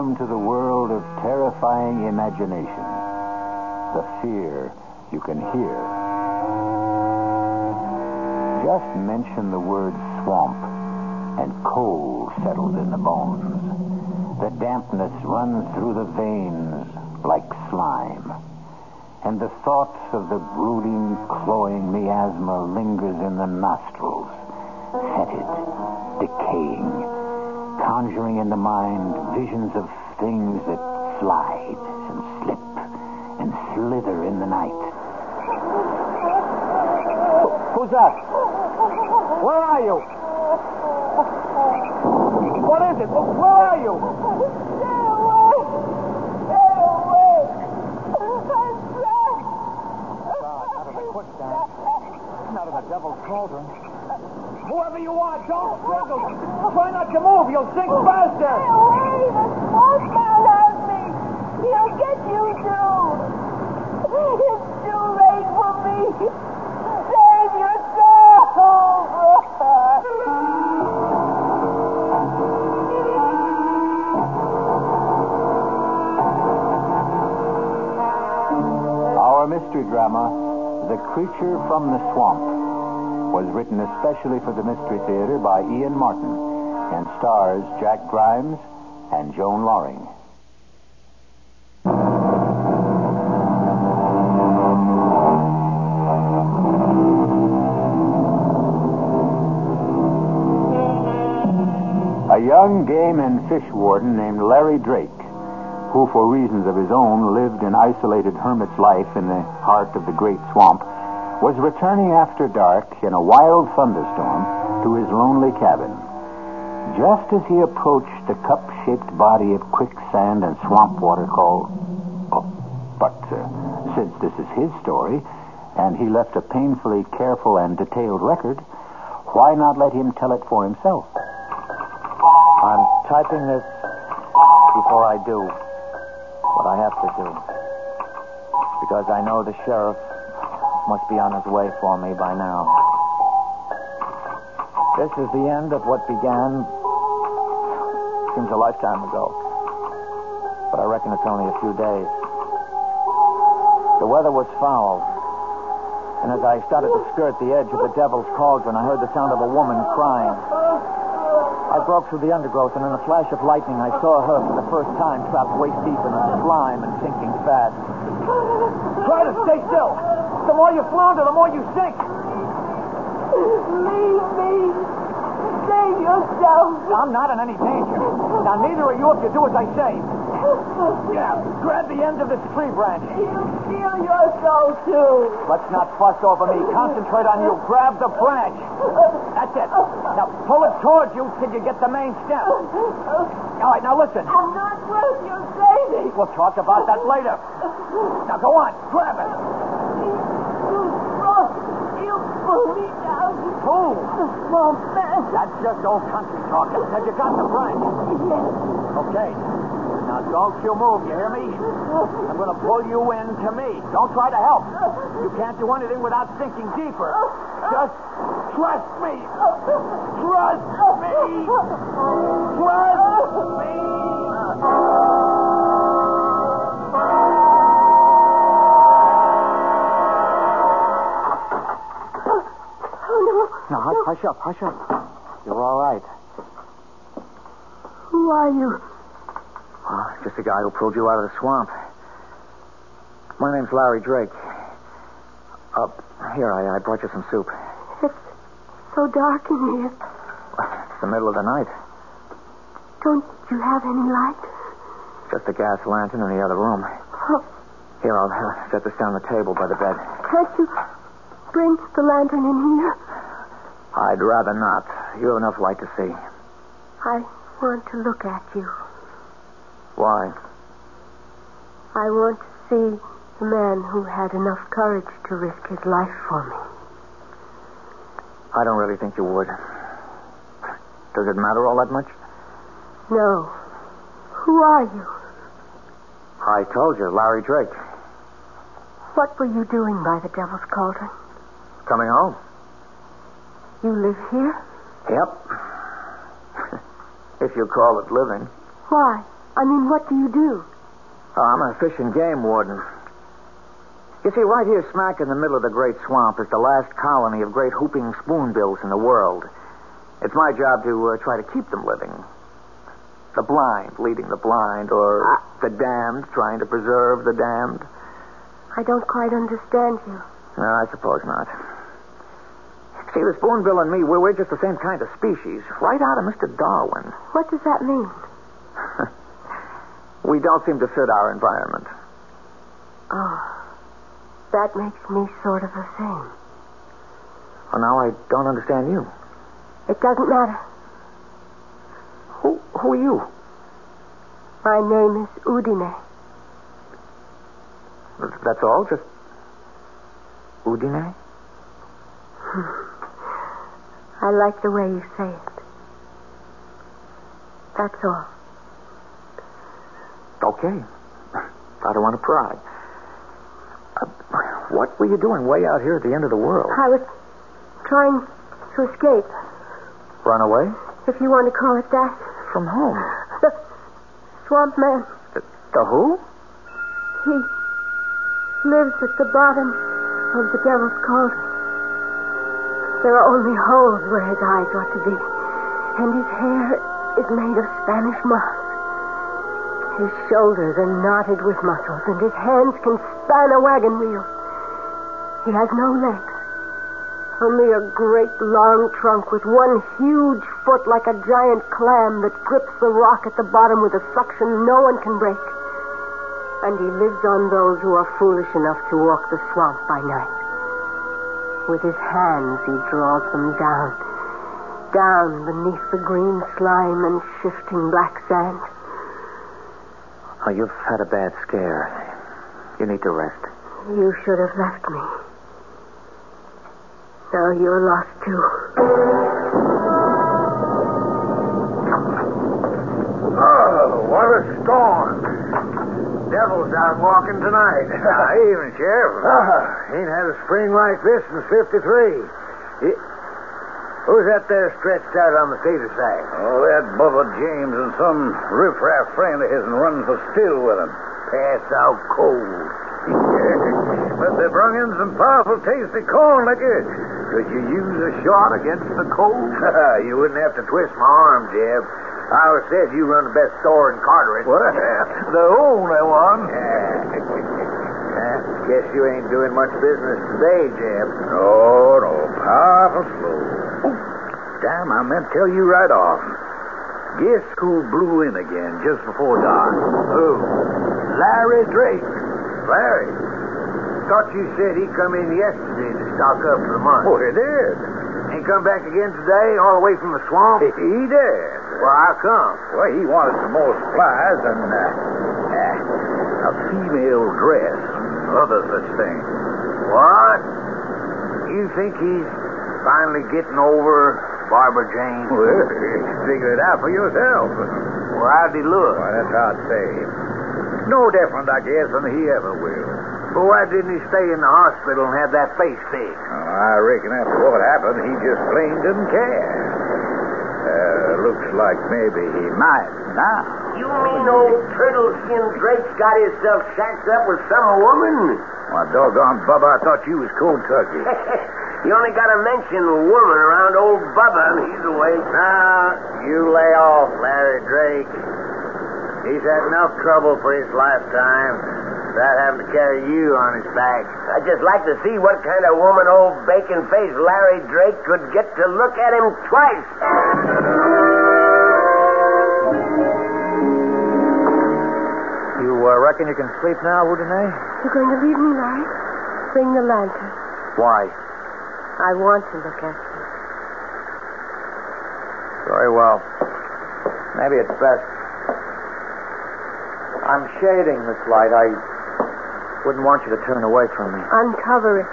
Welcome to the world of terrifying imagination. The fear you can hear. Just mention the word swamp, and cold settles in the bones. The dampness runs through the veins like slime. And the thoughts of the brooding, cloying miasma lingers in the nostrils, fetid, decaying, conjuring in the mind visions of things that slide and slip and slither in the night. Who's that? Where are you? What is it? Where are you? Stay away! Stay away! Ah, I'm trapped! Out of the quicksand. Out of the devil's cauldron. Whoever you are, don't struggle. Try not to move. You'll sink faster. Stay away! The smoke man has me! He'll get you too! It's too late for me! Save yourself! Our mystery drama, The Creature from the Swamp, was written especially for the Mystery Theater by Ian Martin and stars Jack Grimes and Joan Loring. A young game and fish warden named Larry Drake, who for reasons of his own lived an isolated hermit's life in the heart of the great swamp, was returning after dark in a wild thunderstorm to his lonely cabin. Just as he approached the cup-shaped body of quicksand and swamp water called... Oh, but uh, since this is his story, and he left a painfully careful and detailed record, why not let him tell it for himself? I'm typing this before I do what I have to do. Because I know the sheriff must be on his way for me by now. This is the end of what began seems a lifetime ago. But I reckon it's only a few days. The weather was foul. And as I started to skirt the edge of the devil's cauldron, I heard the sound of a woman crying. I broke through the undergrowth, and in a flash of lightning, I saw her for the first time trapped waist deep in the slime and sinking fast. Try to stay still. The more you flounder, the more you sink. Leave me! Save yourself! I'm not in any danger. Now, neither are you if you do as I say. Yeah, grab the end of this tree branch. You feel your soul too. Let's not fuss over me. Concentrate on you. Grab the branch. That's it. Now pull it towards you till you get the main stem. All right, now listen. I'm not worth your saving. We'll talk about that later. Now go on. Grab it. Too strong. You pull me down. Who? Swamp man. That's just old country talk. Have you got the branch? Yes. Okay. Now don't you move, you hear me? I'm going to pull you in to me. Don't try to help. You can't do anything without sinking deeper. Just trust me. Trust me. Trust me. Hush, up, hush up. You're all right. Who are you? Oh, just the guy who pulled you out of the swamp. My name's Larry Drake. Uh, here, I, I brought you some soup. It's so dark in here. It's the middle of the night. Don't you have any light? Just a gas lantern in the other room. Oh, Here, I'll set this down on the table by the bed. can't you bring the lantern in here? I'd rather not. You have enough light to see. I want to look at you. Why? I want to see the man who had enough courage to risk his life for me. I don't really think you would. Does it matter all that much? No. Who are you? I told you, Larry Drake. What were you doing by the Devil's Cauldron? coming home. You live here? Yep. if you call it living. Why? I mean, what do you do? Oh, I'm a fish and game warden. You see, right here, smack in the middle of the Great Swamp, is the last colony of great whooping spoonbills in the world. It's my job to uh, try to keep them living. The blind leading the blind, or Uh. the damned trying to preserve the damned. I don't quite understand you. No, I suppose not. See, the spoonbill and me, we're, we're just the same kind of species, right out of Mr. Darwin. What does that mean? We don't seem to fit our environment. Oh, that makes me sort of the same. Well, now I don't understand you. It doesn't matter. Who, who are you? My name is Undine. That's all? Just Undine? Hmm. I like the way you say it. That's all. Okay. I don't want to pry. Uh, what were you doing way out here at the end of the world? I was trying to escape, Run away? if you want to call it that. From whom? The swamp man, The, the who? he lives at the bottom of the Devil's Cauldron. There are only holes where his eyes ought to be, and his hair is made of Spanish moss. His shoulders are knotted with muscles, and his hands can span a wagon wheel. He has no legs, only a great long trunk with one huge foot like a giant clam that grips the rock at the bottom with a suction no one can break. And he lives on those who are foolish enough to walk the swamp by night. With his hands, he draws them down, down beneath the green slime and shifting black sand. Oh, you've had a bad scare. You need to rest. You should have left me. Now you're lost too. Oh, what a storm. Devil's out walking tonight. evening, Sheriff. Ah, ain't had a spring like this since 53. He- Who's that there stretched out on the cedar side? Oh, that Bubba James and some riffraff friend of his running for still with him. Pass out cold. but they brung in some powerful tasty corn liquor. Could you use a shot against the cold? you wouldn't have to twist my arm, Jeb. I always said you run the best store in Carteret. Well, the only one. Yeah. Guess you ain't doing much business today, Jeb. Oh, no, powerful slow. Oh, damn, I meant to tell you right off. Guess who blew in again just before dark? Who? Larry Drake. Larry? Thought you said he come in yesterday to stock up for the month. Oh, he did. Ain't come back again today, all the way from the swamp? He did. Well, how come? Well, he wanted some more supplies and uh, uh, a female dress and other such things. What? You think he's finally getting over Barbara Jane? Well, you figure it out for yourself. Well, how'd he look? Why, that's hard to say. No different, I guess, than he ever will. But why didn't he stay in the hospital and have that face fixed? Oh, I reckon after what happened, he just plain didn't care. Looks like maybe he might now. You mean old turtle skin Drake's got himself shacked up with some woman? Why, doggone Bubba, I thought you was cold turkey. you only got to mention woman around old Bubba and he's awake. Now, you lay off, Larry Drake. He's had enough trouble for his lifetime without having to carry you on his back. I'd just like to see what kind of woman old bacon-faced Larry Drake could get to look at him twice. Uh, reckon you can sleep now, Undine? You're going to leave me, Larry? Bring the lantern. Why? I want to look at you. Very well. Maybe it's best. I'm shading this light. I wouldn't want you to turn away from me. Uncover it.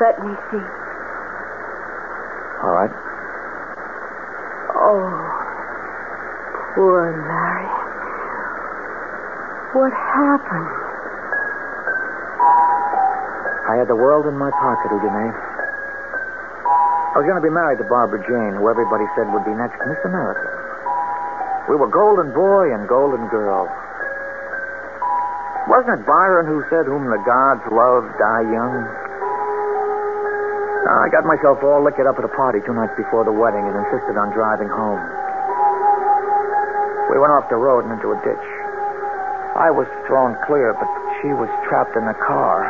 Let me see. All right. Oh, poor Larry. What happened? I had the world in my pocket, Undine. I was going to be married to Barbara Jane, who everybody said would be next Miss America. We were golden boy and golden girl. Wasn't it Byron who said, Whom the gods love die young? Ah, I got myself all liquored up at a party two nights before the wedding and insisted on driving home. We went off the road and into a ditch. I was thrown clear, but she was trapped in the car.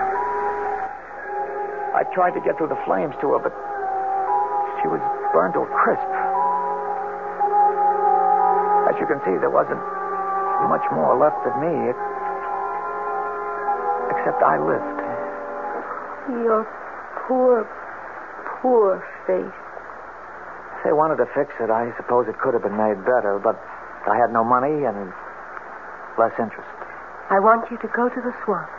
I tried to get through the flames to her, but she was burned to a crisp. As you can see, there wasn't much more left of me, except I lived. Your poor, poor face. If they wanted to fix it, I suppose it could have been made better, but I had no money and less interest. I want you to go to the swamp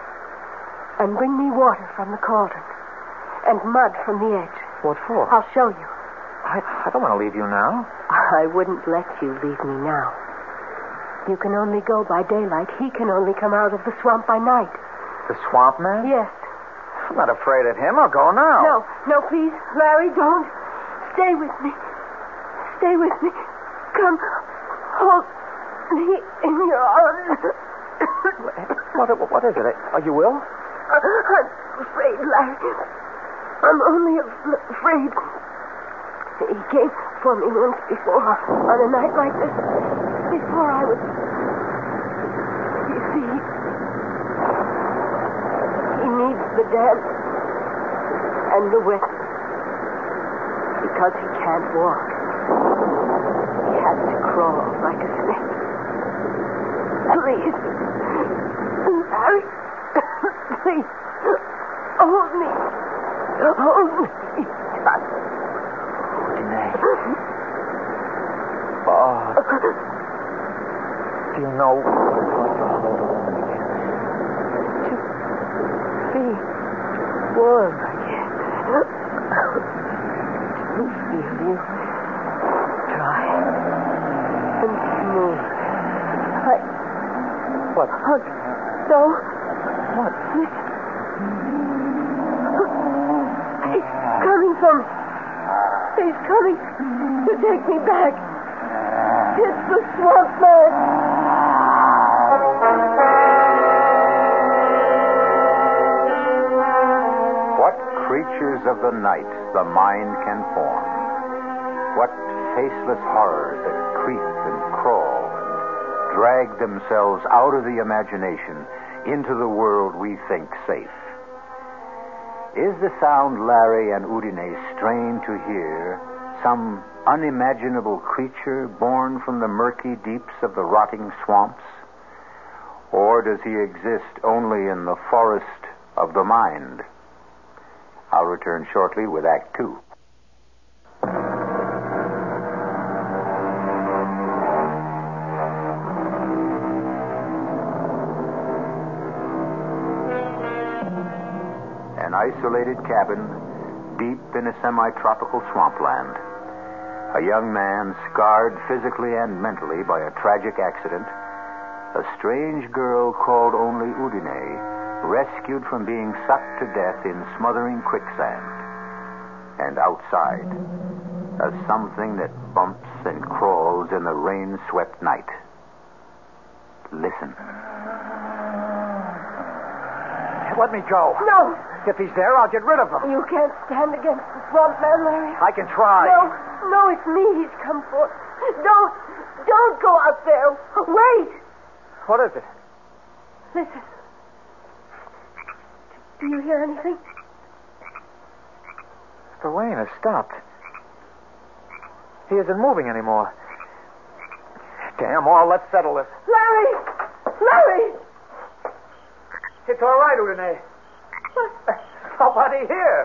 and bring me water from the cauldron and mud from the edge. What for? I'll show you. I, I don't want to leave you now. I wouldn't let you leave me now. You can only go by daylight. He can only come out of the swamp by night. The swamp man? Yes. I'm not afraid of him. I'll go now. No, no, please, Larry, don't. Stay with me. Stay with me. Come, hold me in your arms. What, what is it? Are you ill? I'm afraid. I'm only afraid. He came for me once before on a night like this. Before I was. You see, he needs the dance and the weapon because he can't walk. He has to crawl like a snake. Please, Larry, please, hold me. Hold me. Oh. Do you know what to hold a woman again? Be warm again. To feel you dry and smooth. I. What? Oh, no. What? He's coming from. He's coming to take me back. It's the swamp man. What creatures of the night the mind can form. What faceless horrors that creep and crawl and drag themselves out of the imagination into the world we think safe. Is the sound Larry and Undine strain to hear some unimaginable creature born from the murky deeps of the rotting swamps? Or does he exist only in the forest of the mind? I'll return shortly with Act Two. Isolated cabin deep in a semi tropical swampland. A young man scarred physically and mentally by a tragic accident. A strange girl called only Undine, rescued from being sucked to death in smothering quicksand. And outside, a something that bumps and crawls in the rain swept night. Listen. Let me go. No, If he's there, I'll get rid of him. you can't stand against the swamp man, Larry. I can try. No, no, it's me he's come for. Don't, don't go out there. Wait. What is it? Listen. Do you hear anything? The rain has stopped. He isn't moving anymore. Damn all, let's settle this. Larry! Larry! It's all right, Undine. Nobody here.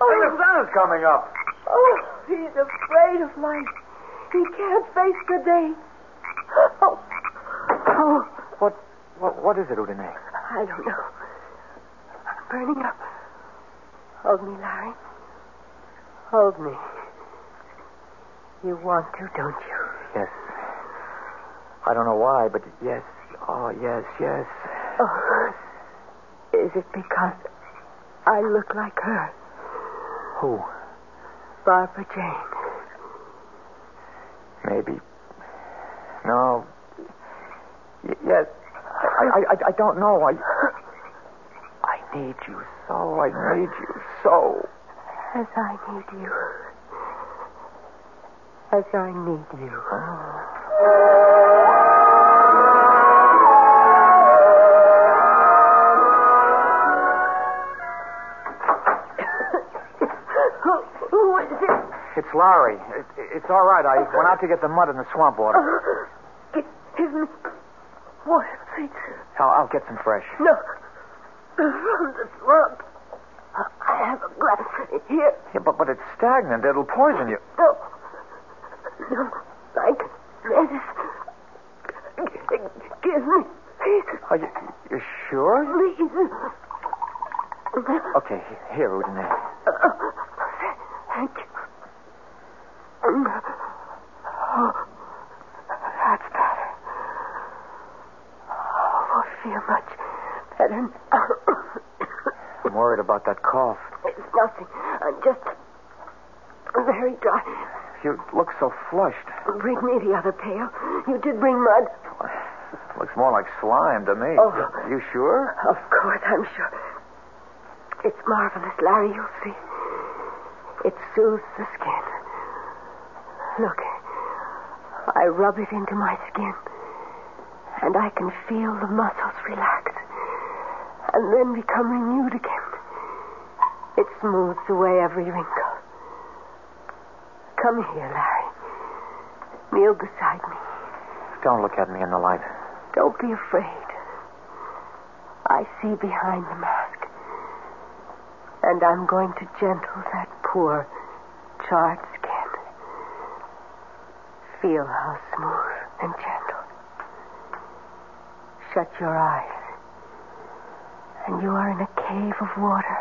And the sun is coming up. Oh, he's afraid of life. He can't face the day. Oh, oh, What, what, what is it, Undine? I don't know. I'm burning up. Hold me, Larry. Hold me. You want to, don't you? Yes. I don't know why, but yes. Oh, yes, yes. Oh, is it because I look like her, Who? Barbara Jane. Maybe. No. Y- yes. I, I, I, I don't know. I. I need you so. I need you so. As I need you. As I need you. who, It's Larry. It, it's all right. I went out to get the mud in the swamp water. Give, give me water, please. I'll, I'll get some fresh. No. From the swamp. I have a glass here. Yeah, but, but it's stagnant. It'll poison you. No. No. Like. G- Give me. Are you, you sure? Please. Okay, here, Undine. Thank you. Oh, that's better. Oh, I feel much better now. I'm worried about that cough. it's nothing. I'm just very dry. You look so flushed. Bring me the other pail. You did bring mud. Looks more like slime to me. Oh. You sure? Of course, I'm sure. It's marvelous, Larry. You'll see. It soothes the skin. Look, I rub it into my skin, and I can feel the muscles relax, and then become renewed again. It smooths away every wrinkle. Come here, Larry. Kneel beside me. Don't look at me in the light. Don't be afraid. I see behind the mask. And I'm going to gentle that poor, charred skin. Feel how smooth and gentle. Shut your eyes. And you are in a cave of water.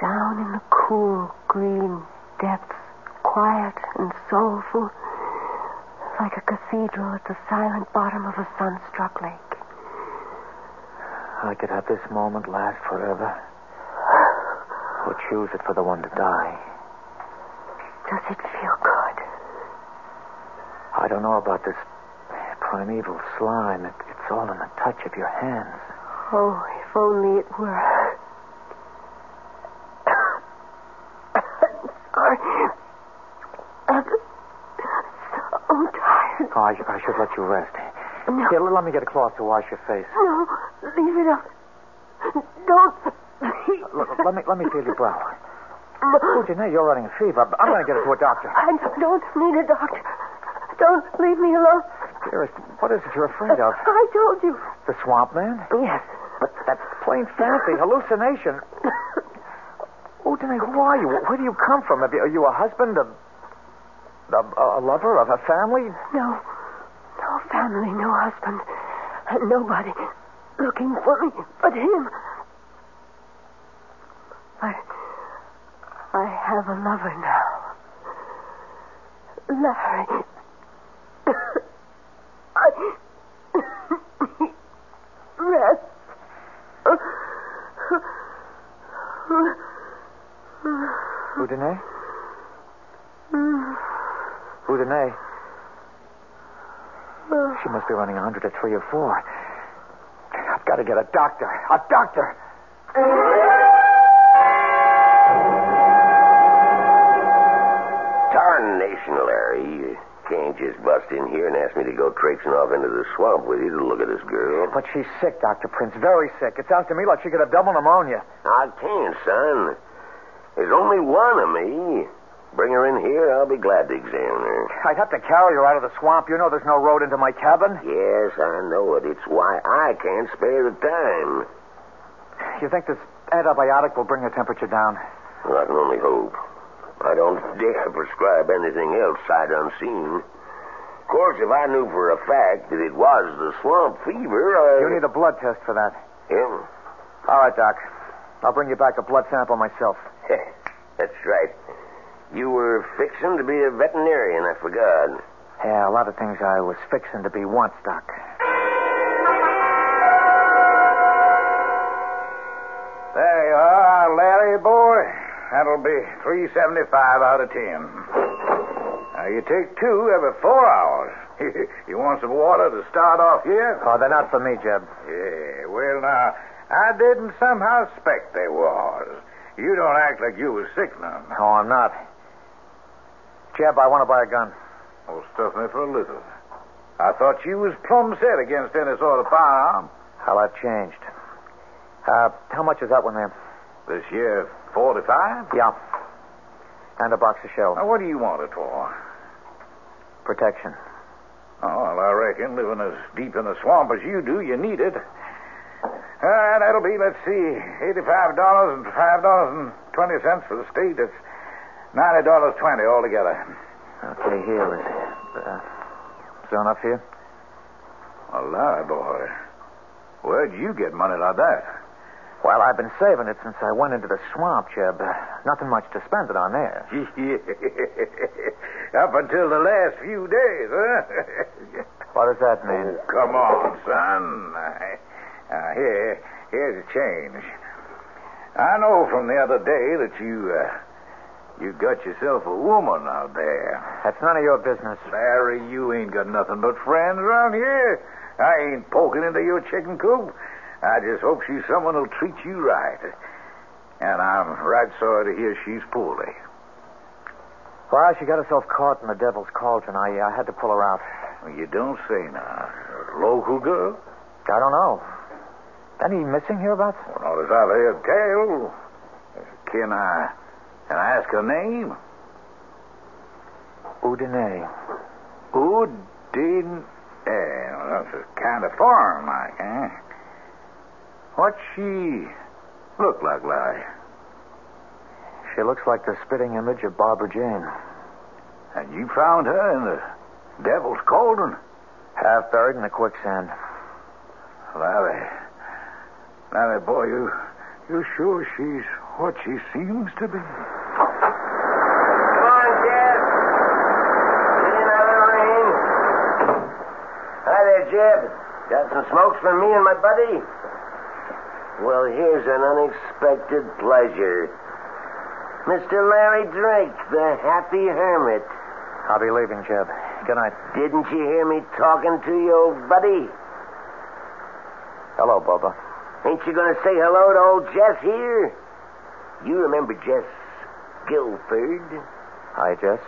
Down in the cool, green depths, quiet and soulful, like a cathedral at the silent bottom of a sun-struck lake. I could have this moment last forever. Or choose it for the one to die. Does it feel good? I don't know about this primeval slime. It, it's all in the touch of your hands. Oh, if only it were. I'm sorry. I'm so tired. Oh, I, I should let you rest. No, Here, let me get a cloth to wash your face. no, leave it up. Don't. Uh, L- let me let me feel your brow. Uh, oh, Janae, you're running a fever. I'm going to get it to a doctor. I don't need a doctor. Don't leave me alone. Dearest, what is it you're afraid of? I told you. The swamp man? Yes. But that's plain fancy, hallucination. Oh, Janae, who are you? Where do you come from? Have you- Are you a husband, a, a, a lover, of a family? No. Family, no husband. And nobody looking for me but him. But I have a lover now. Larry. I rest. Undine? Undine? She must be running 100 at 3 or 4. I've got to get a doctor. A doctor! Tarnation, Larry. You can't just bust in here and ask me to go traipsing off into the swamp with you to look at this girl. But she's sick, Dr. Prince. Very sick. It sounds to me like she could have double pneumonia. I can't, son. There's only one of me. Bring her in here. I'll be glad to examine her. I'd have to carry her out of the swamp. You know there's no road into my cabin. Yes, I know it. It's why I can't spare the time. You think this antibiotic will bring her temperature down? Well, I can only hope. I don't dare prescribe anything else sight unseen. Of course, if I knew for a fact that it was the swamp fever, I... You need a blood test for that. Yeah. All right, Doc. I'll bring you back a blood sample myself. That's right. You were fixing to be a veterinarian, I forgot. Yeah, a lot of things I was fixing to be once, Doc. There you are. Larry, boy, that'll be three seventy-five out of ten. Now you take two every four hours. you want some water to start off here? Oh, they're not for me, Jeb. Yeah, well, now, I didn't somehow suspect they was. You don't act like you was sick none. Oh, I'm not. Jeb, I want to buy a gun. Oh, stuff me for a little. I thought you was plumb set against any sort of firearm. Well, I've changed. Uh, how much is that one there? This year, 45? Yeah. And a box of shells. Now, what do you want it for? Protection. Oh, well, I reckon living as deep in the swamp as you do, you need it. Uh, that'll be, let's see, $85 and $5.20 for the state. That's $90.20 altogether. Okay, here is uh, is there enough here? A lie, boy. Where'd you get money like that? Well, I've been saving it since I went into the swamp, Jeb. Uh, nothing much to spend it on there. Up until the last few days, huh? What does that mean? Oh, come on, son. Uh, here, here's a change. I know from the other day that you, uh, you got yourself a woman out there. That's none of your business. Larry, you ain't got nothing but friends around here. I ain't poking into your chicken coop. I just hope she's someone who'll treat you right. And I'm right sorry to hear she's poorly. Well, she got herself caught in the devil's cauldron. I, I had to pull her out. You don't say now. Local girl? I don't know. Any missing hereabouts? Well, not as I've heard tell. Can I, can I ask her name? Undine. Undine. Well, that's a kind of foreign like, eh? What's she look like, Larry? She looks like the spitting image of Barbara Jane. And you found her in the devil's cauldron? Half buried in the quicksand. Larry. Larry, boy, you you sure she's what she seems to be? Come on, Jeb. Get in out of the rain. Jeb. Got some smokes for me and my buddy? Well, here's an unexpected pleasure. Mr. Larry Drake, the happy hermit. I'll be leaving, Jeb. Good night. Didn't you hear me talking to your buddy? Hello, Bubba. Ain't you going to say hello to old Jess here? You remember Jess Guilford? Hi, Jess.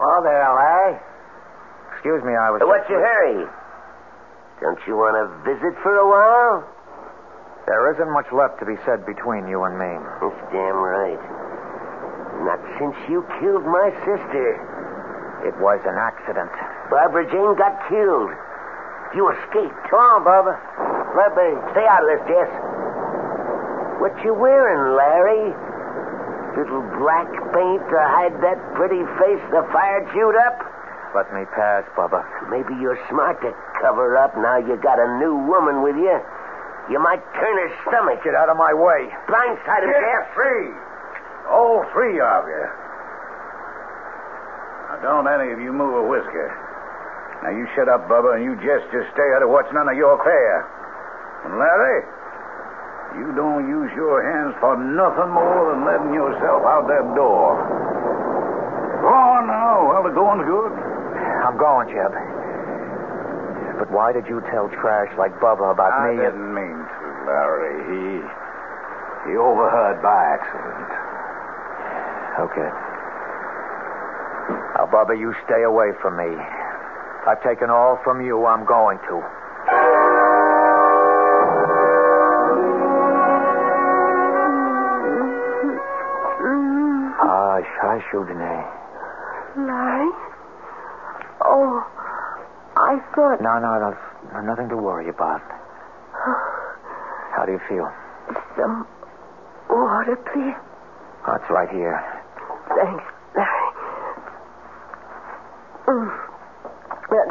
Oh, there, Larry. Excuse me, I was. What's your hurry? Don't you want to visit for a while? There isn't much left to be said between you and me. That's damn right. Not since you killed my sister. It was an accident. Barbara Jane got killed. You escaped. Come on, Barbara. Let me stay out of this, Jess. What you wearing, Larry? Little black paint to hide that pretty face the fire chewed up? Let me pass, Bubba. Maybe you're smart to cover up now you got a new woman with you. You might turn her stomach. Get out of my way. Blindside him, Jess. free. All three of you. Now, don't any of you move a whisker. Now, you shut up, Bubba, and you just just stay out of what's none of your affair. And Larry, you don't use your hands for nothing more than letting yourself out that door. Go on now. Well, the going's good. I'm going, Jeb. But why did you tell trash like Bubba about I me? I didn't mean to, Larry. He he overheard by accident. Okay. Now, Bubba, you stay away from me. I've taken all from you. I'm going to. Hush, hush, Undine. Larry? Oh, I thought No, no, no, no, nothing to worry about. How do you feel? some water, please. Oh, it's right here. Thanks, Larry. Mm. That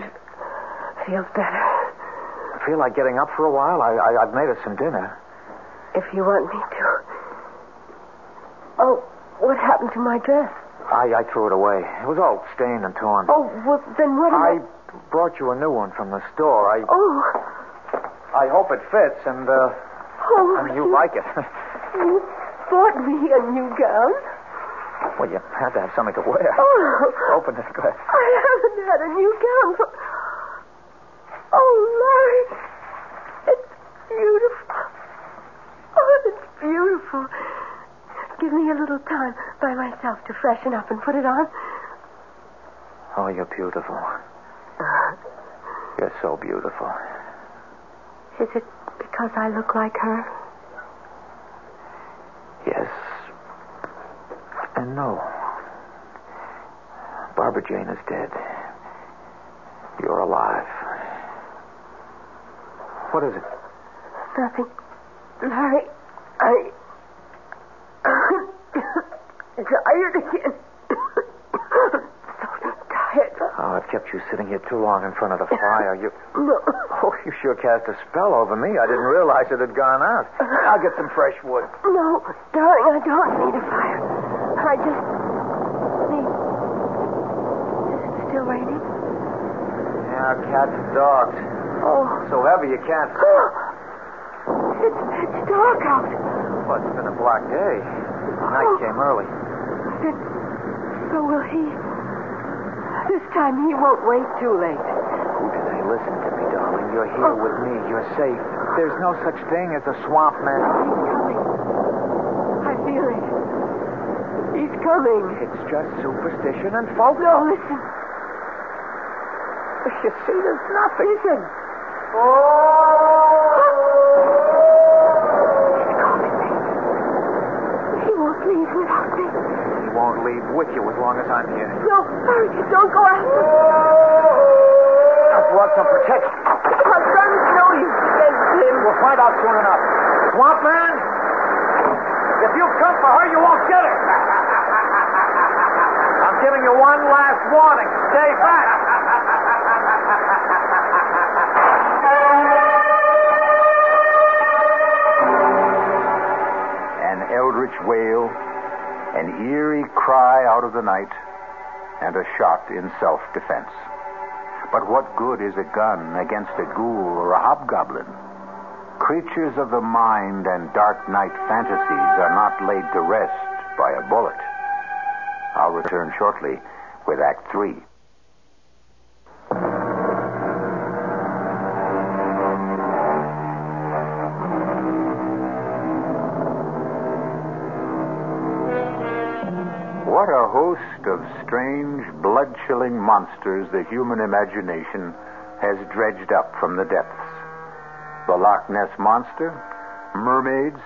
feels better. I feel like getting up for a while. I, I, I've made us some dinner. If you want me to. Oh, what happened to my dress? I, I threw it away. It was all stained and torn. Oh, well, then what I I... brought you a new one from the store. I Oh, I hope it fits and uh oh. and you like it. You bought me a new gown. Well, you had to have something to wear. Oh, Open this glass. I haven't had a new gown for. Oh, Larry. It's beautiful. Oh, it's beautiful. Give me a little time by myself to freshen up and put it on. Oh, you're beautiful. You're so beautiful. Is it because I look like her? Yes. And no. Barbara Jane is dead. You're alive. What is it? Nothing. Larry, I. tired again. so tired. Oh, I've kept you sitting here too long in front of the fire. You. No. Oh, you sure cast a spell over me. I didn't realize it had gone out. I'll get some fresh wood. No, darling, I don't need a fire. I just need. Is it still raining? Yeah, cats and dogs. Oh. So heavy you can't. It's pitch dark out. Well, it's been a black day. The night Oh. came early. Then, so will he. This time he won't wait too late. Undine, listen to me, darling. You're here oh. with me. You're safe. There's no such thing as a swamp man. He's coming. I feel it. He's coming. It's just superstition and folk. No, listen. You see, there's nothing. Listen. He's calling me. He won't leave without me. He won't leave with you as long as I'm here. No, hurry, don't go after him. I've brought some protection. My know you against him. We'll find out soon enough. Swamp man, if you come for her, you won't get her. I'm giving you one last warning. Stay back. An eldritch wail, an eerie cry out of the night, and a shot in self defense. But what good is a gun against a ghoul or a hobgoblin? Creatures of the mind and dark night fantasies are not laid to rest by a bullet. I'll return shortly with Act Three. What a host of strange, blood chilling monsters the human imagination has dredged up from the depths. The Loch Ness Monster, mermaids,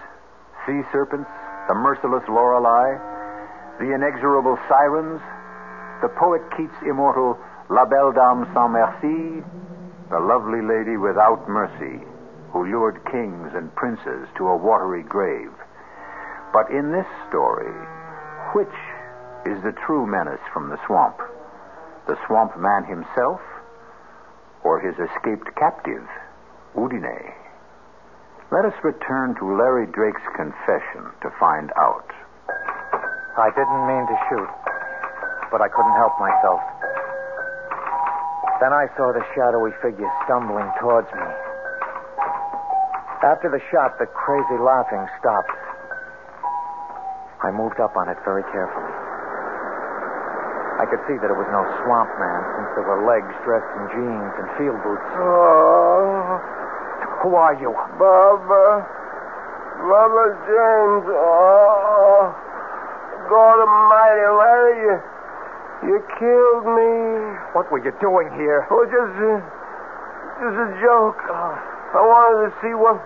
sea serpents, the merciless Lorelei, the inexorable sirens, the poet Keats' immortal La Belle Dame sans Merci, the lovely lady without mercy who lured kings and princes to a watery grave. But in this story, which is the true menace from the swamp? The swamp man himself or his escaped captive, Undine? Let us return to Larry Drake's confession to find out. I didn't mean to shoot, but I couldn't help myself. Then I saw the shadowy figure stumbling towards me. After the shot, the crazy laughing stopped. I moved up on it very carefully. I could see that it was no swamp man, since there were legs dressed in jeans and field boots. Oh, Who are you? Bubba. Bubba James. Oh, God Almighty, Larry, you, you killed me. What were you doing here? Oh, just a, just a joke. I wanted to see what,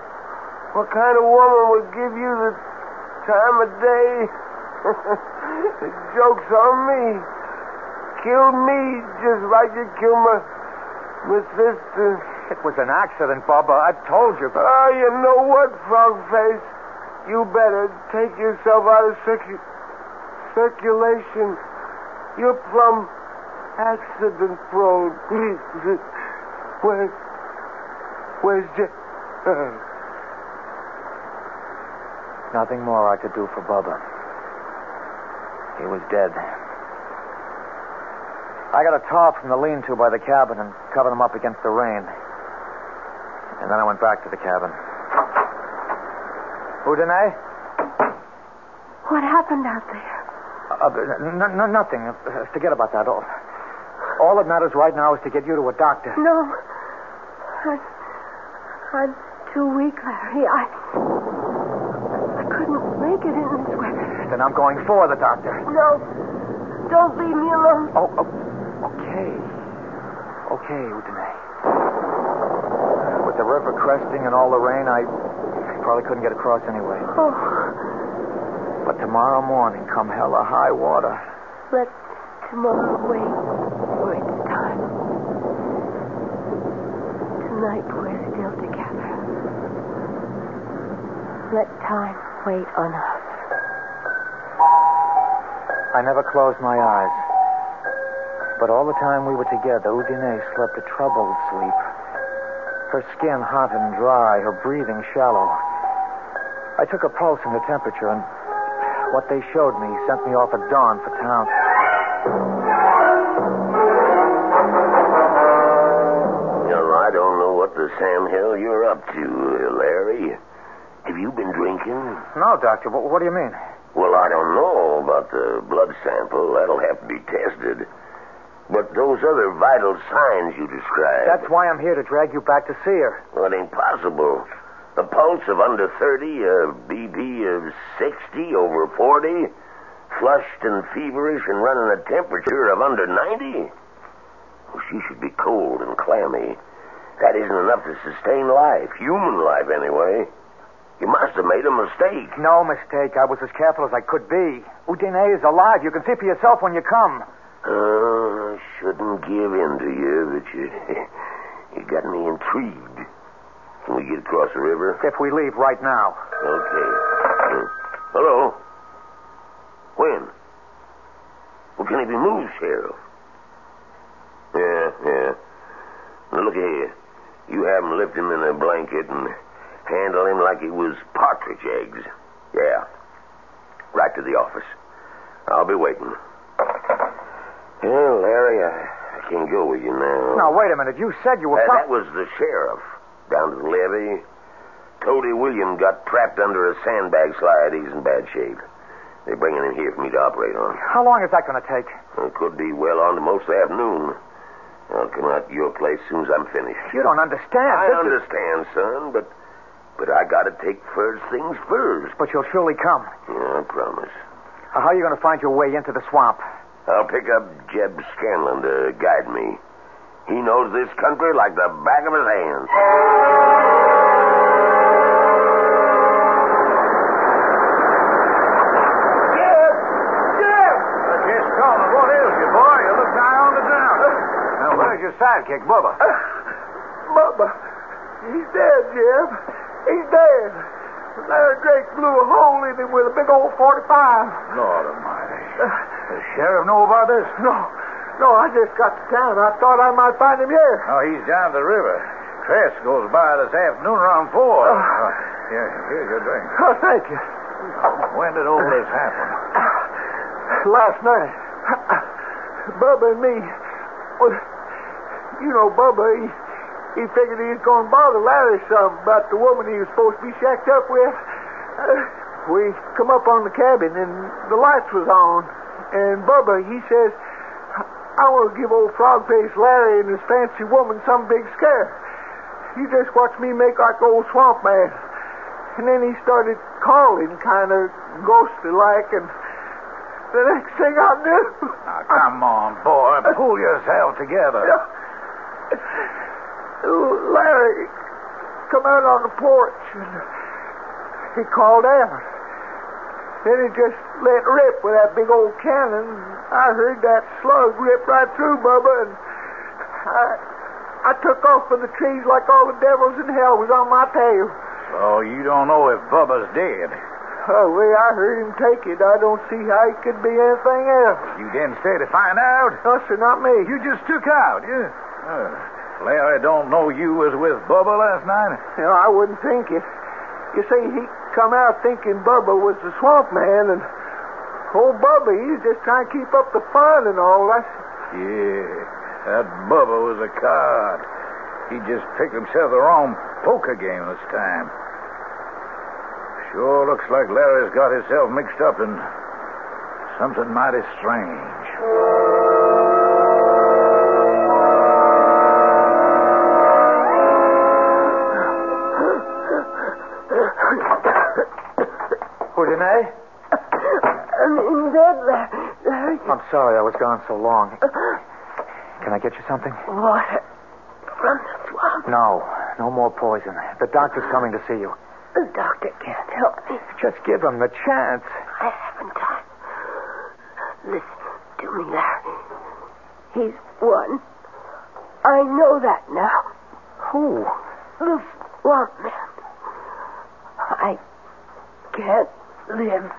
what kind of woman would give you the time of day. the joke's on me. Kill me just like you killed my, my sister. It was an accident, Bubba. I told you. Oh, you know what, Frogface? You better take yourself out of circu- circulation. You're plumb accident prone. Where's, where's J- uh, Nothing more I could do for Bubba. He was dead. I got a tarp from the lean-to by the cabin and covered him up against the rain. And then I went back to the cabin. Undine? What happened out there? Uh, n- n- nothing. Uh, forget about that. All, all that matters right now is to get you to a doctor. No. I'm, I'm too weak, Larry. I. I couldn't make it in this weather. Then I'm going for the doctor. No. Don't leave me alone. Oh, oh okay. Okay, Undine. With the river cresting and all the rain, I probably couldn't get across anyway. Oh, But tomorrow morning, come hell or high water, let tomorrow wait for its time. Tonight we're still together. Let time wait on us. I never closed my eyes. But all the time we were together, Undine slept a troubled sleep. Her skin hot and dry, her breathing shallow. I took her pulse and her temperature, and what they showed me sent me off at dawn for town. Now, I don't know what the Sam Hill you're up to, Larry. Have you been drinking? No, Doctor. What, what do you mean? Well, I don't know about the blood sample. That'll have to be tested. But those other vital signs you described. That's why I'm here to drag you back to see her. Well, it ain't possible. A pulse of under 30, a BP of 60 over 40, flushed and feverish and running a temperature of under 90? Well, she should be cold and clammy. That isn't enough to sustain life, human life anyway. You must have made a mistake. No mistake. I was as careful as I could be. Undine is alive. You can see for yourself when you come. Oh, I shouldn't give in to you, but you, you got me intrigued. Can we get across the river? If we leave right now. Okay. Uh, hello? When? Well, can he be moved, Sheriff? Yeah, yeah. Now, look here. You have him lift him in a blanket and handle him like he was partridge eggs. Yeah. Right to the office. I'll be waiting. Well, Larry, I, I can't go with you now. Now, wait a minute. You said you were... Uh, pro- that was the sheriff down to the levee. Cody William got trapped under a sandbag slide. He's in bad shape. They're bringing him here for me to operate on. How long is that going to take? It could be well on to most of the afternoon. I'll come out to your place as soon as I'm finished. You don't understand. I This is- understand, son, but but I gotta take first things first. But you'll surely come. Yeah, I promise. How are you going to find your way into the swamp? I'll pick up Jeb Scanlon to guide me. He knows this country like the back of his hand. Jeb! Jeb! Just calling. What is you, boy? You look nigh on the ground. Now, where's your sidekick, Bubba? Bubba, he's dead, Jeb. He's dead. Larry Drake blew a hole in him with a big old 45. Lord almighty. Uh, The sheriff know about this? No, no, I just got to town. I thought I might find him here. Oh, he's down the river. Cress goes by this afternoon around four. Oh. Uh, here, here's your drink. Oh, thank you. When did all this happen? Last night, Bubba and me, well, you know, Bubba, he, he figured he was going to bother Larry some about the woman he was supposed to be shacked up with. Uh, we come up on the cabin and the lights was on. And Bubba, he says, I want to give old frog-faced Larry and his fancy woman some big scare. You just watch me make like old swamp man. And then he started calling kind of ghostly like and the next thing I knew. Now, come on, boy. Pull yourself together. Larry come out on the porch and he called out. Then he just let rip with that big old cannon. I heard that slug rip right through Bubba and I I took off for the trees like all the devils in hell was on my tail. So you don't know if Bubba's dead. Oh, the way I heard him take it, I don't see how he could be anything else. You didn't stay to find out? No, sir, not me. You just took out, yeah? Uh, Larry don't know you was with Bubba last night? You know, I wouldn't think it. You see, he come out thinking Bubba was the swamp man, and old Bubba, he's just trying to keep up the fun and all. That's Yeah, that Bubba was a card. He just picked himself the wrong poker game this time. Sure looks like Larry's got himself mixed up in something mighty strange. Sorry I was gone so long. Can I get you something? Water from the swamp. No, no more poison. The doctor's coming to see you. The doctor can't help me. Just give him the chance. I haven't time. Listen to me, Larry. He's won. I know that now. Who? The swamp man. I can't live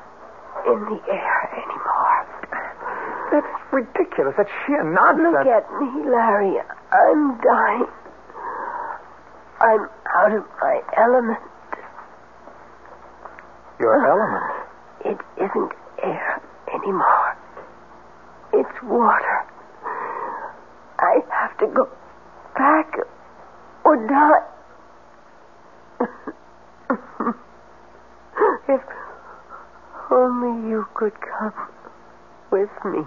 in the air anymore. Ridiculous. That's sheer nonsense. Look at me, Larry. I'm dying. I'm out of my element. Your element. It isn't air anymore. It's water. I have to go back or die. if only you could come with me.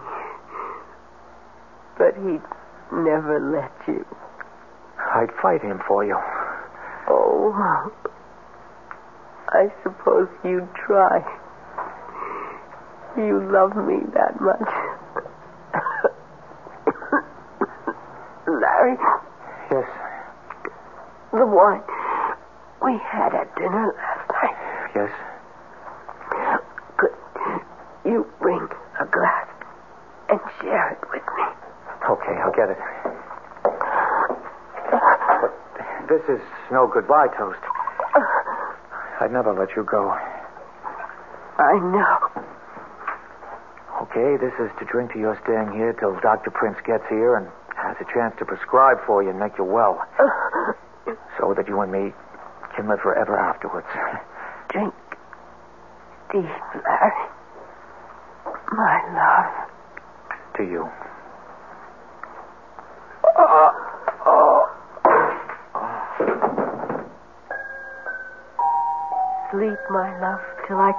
But he'd never let you. I'd fight him for you. Oh, I suppose you'd try. You love me that much. Larry, Yes. the wine we had at dinner last night. Yes. Could you bring a glass and share it with me? Okay, I'll get it. But this is no goodbye toast. I'd never let you go. I know. Okay, this is to drink to your staying here till Dr. Prince gets here and has a chance to prescribe for you and make you well. So that you and me can live forever afterwards. Drink deep,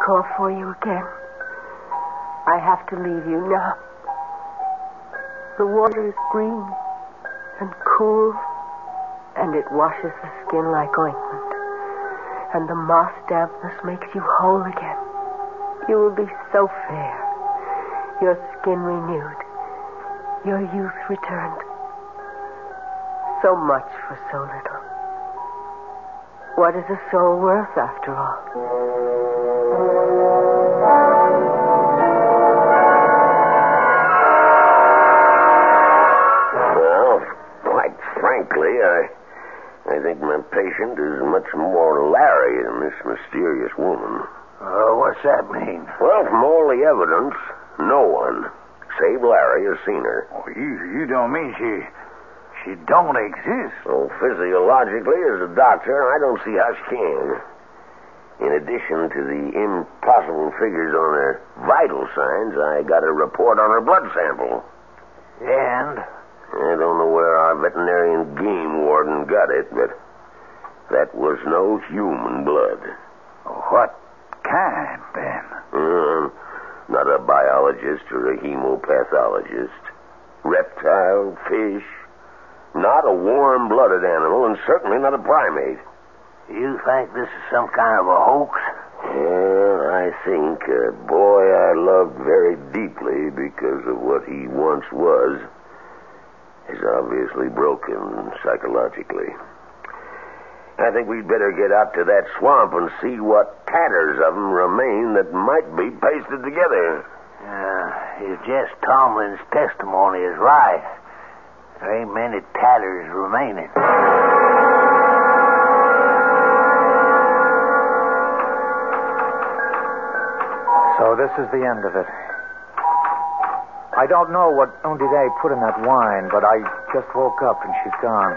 call for you again. I have to leave you now. The water is green and cool, and it washes the skin like ointment. And the moss dampness makes you whole again. You will be so fair, your skin renewed, your youth returned. So much for so little. What is a soul worth after all? Well, quite frankly, I I think my patient is much more Larry than this mysterious woman. Uh, what's that mean? Well, from all the evidence, no one, save Larry, has seen her. Oh, you, you don't mean she she don't exist. Well, physiologically, as a doctor, I don't see how she can. In addition to the impossible figures on her vital signs, I got a report on her blood sample. And I don't know where our veterinarian game warden got it, but that was no human blood. what kind, then? Um, not a biologist or a hemopathologist. Reptile, fish, not a warm-blooded animal, and certainly not a primate. You think this is some kind of a hoax? Well, I think a boy I loved very deeply because of what he once was is obviously broken psychologically. I think we'd better get out to that swamp and see what tatters of 'em remain that might be pasted together. Uh, if Jess Tomlin's testimony is right, there ain't many tatters remaining. So this is the end of it. I don't know what Undine put in that wine, but I just woke up and she's gone.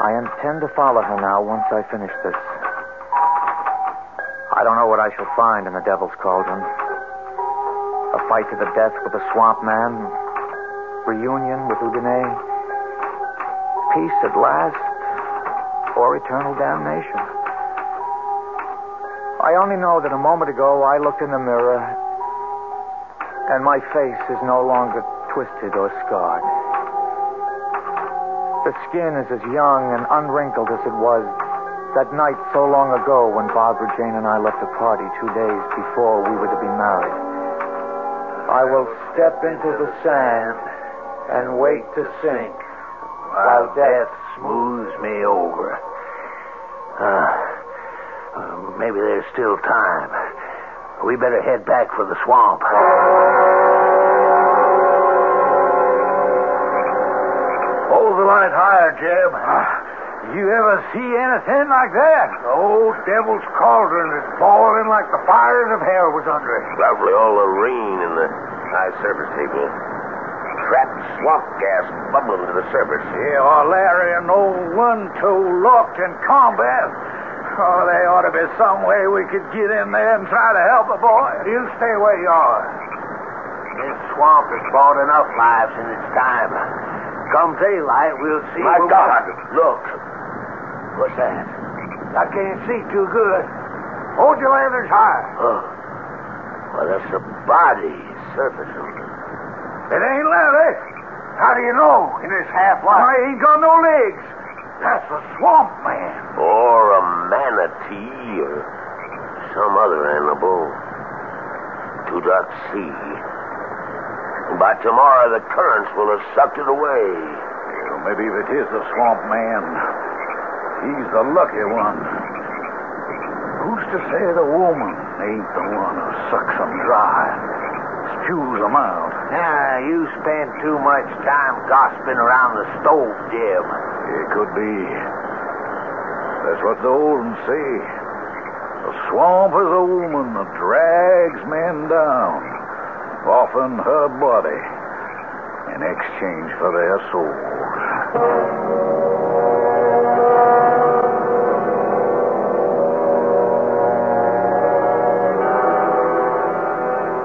I intend to follow her now once I finish this. I don't know what I shall find in the Devil's Cauldron. A fight to the death with the Swamp Man, reunion with Undine, peace at last, or eternal damnation. I only know that a moment ago I looked in the mirror and my face is no longer twisted or scarred. The skin is as young and unwrinkled as it was that night so long ago when Barbara Jane and I left the party two days before we were to be married. I will step into the sand and wait to sink while death smooths me over. Uh, uh, maybe there's still time. We better head back for the swamp. Hold the light higher, Jeb. You ever see anything like that? The old devil's cauldron is boiling like the fires of hell was under it. Probably all the rain in the high surface table. Trapped swamp gas bubbling to the surface. Yeah, well, Larry and old one-toe locked in combat. Oh, there ought to be some way we could get in there and try to help the boy. You stay where you are. This swamp has bought enough lives in its time. Come daylight, we'll see. My what- God. Look. What's that? I can't see too good. Hold your lanterns high. Oh. Well, that's a body surface surfacing. It ain't Larry. How do you know in this half light? I ain't got no legs. That's a swamp man. Or a manatee or some other animal. Dark to see. By tomorrow, the currents will have sucked it away. Well, maybe if it is the swamp man, he's the lucky one. Who's to say the woman ain't the one who sucks them dry, spews them out? Now, you spend too much time gossiping around the stove, Jim. It could be. That's what the old ones say. The swamp is a woman that drags men down, often her body, in exchange for their souls.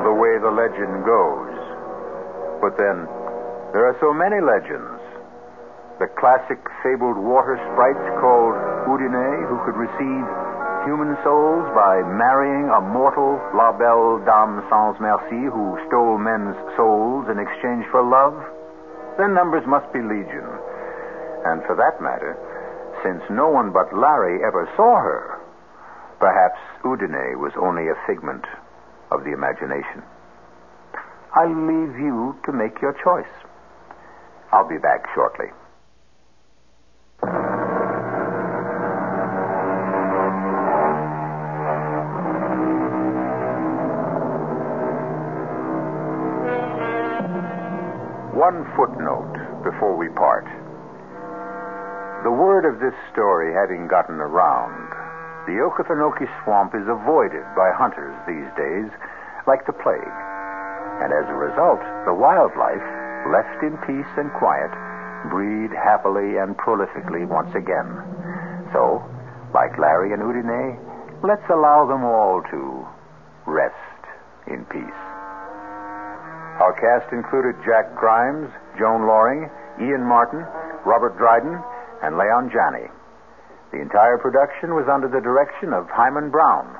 the way the legend goes. But then, there are so many legends. The classic fabled water sprites called Undine, who could receive human souls by marrying a mortal La Belle Dame Sans Merci who stole men's souls in exchange for love. Their numbers must be legion. And for that matter, since no one but Larry ever saw her, perhaps Undine was only a figment of the imagination. I leave you to make your choice. I'll be back shortly. One footnote before we part. The word of this story having gotten around, the Okefenokee swamp is avoided by hunters these days like the plague. And as a result, the wildlife, left in peace and quiet, breed happily and prolifically once again. So, like Larry and Undine, let's allow them all to rest in peace. Our cast included Jack Grimes, Joan Lorring, Ian Martin, Robert Dryden, and Leon Janney. The entire production was under the direction of Himan Brown.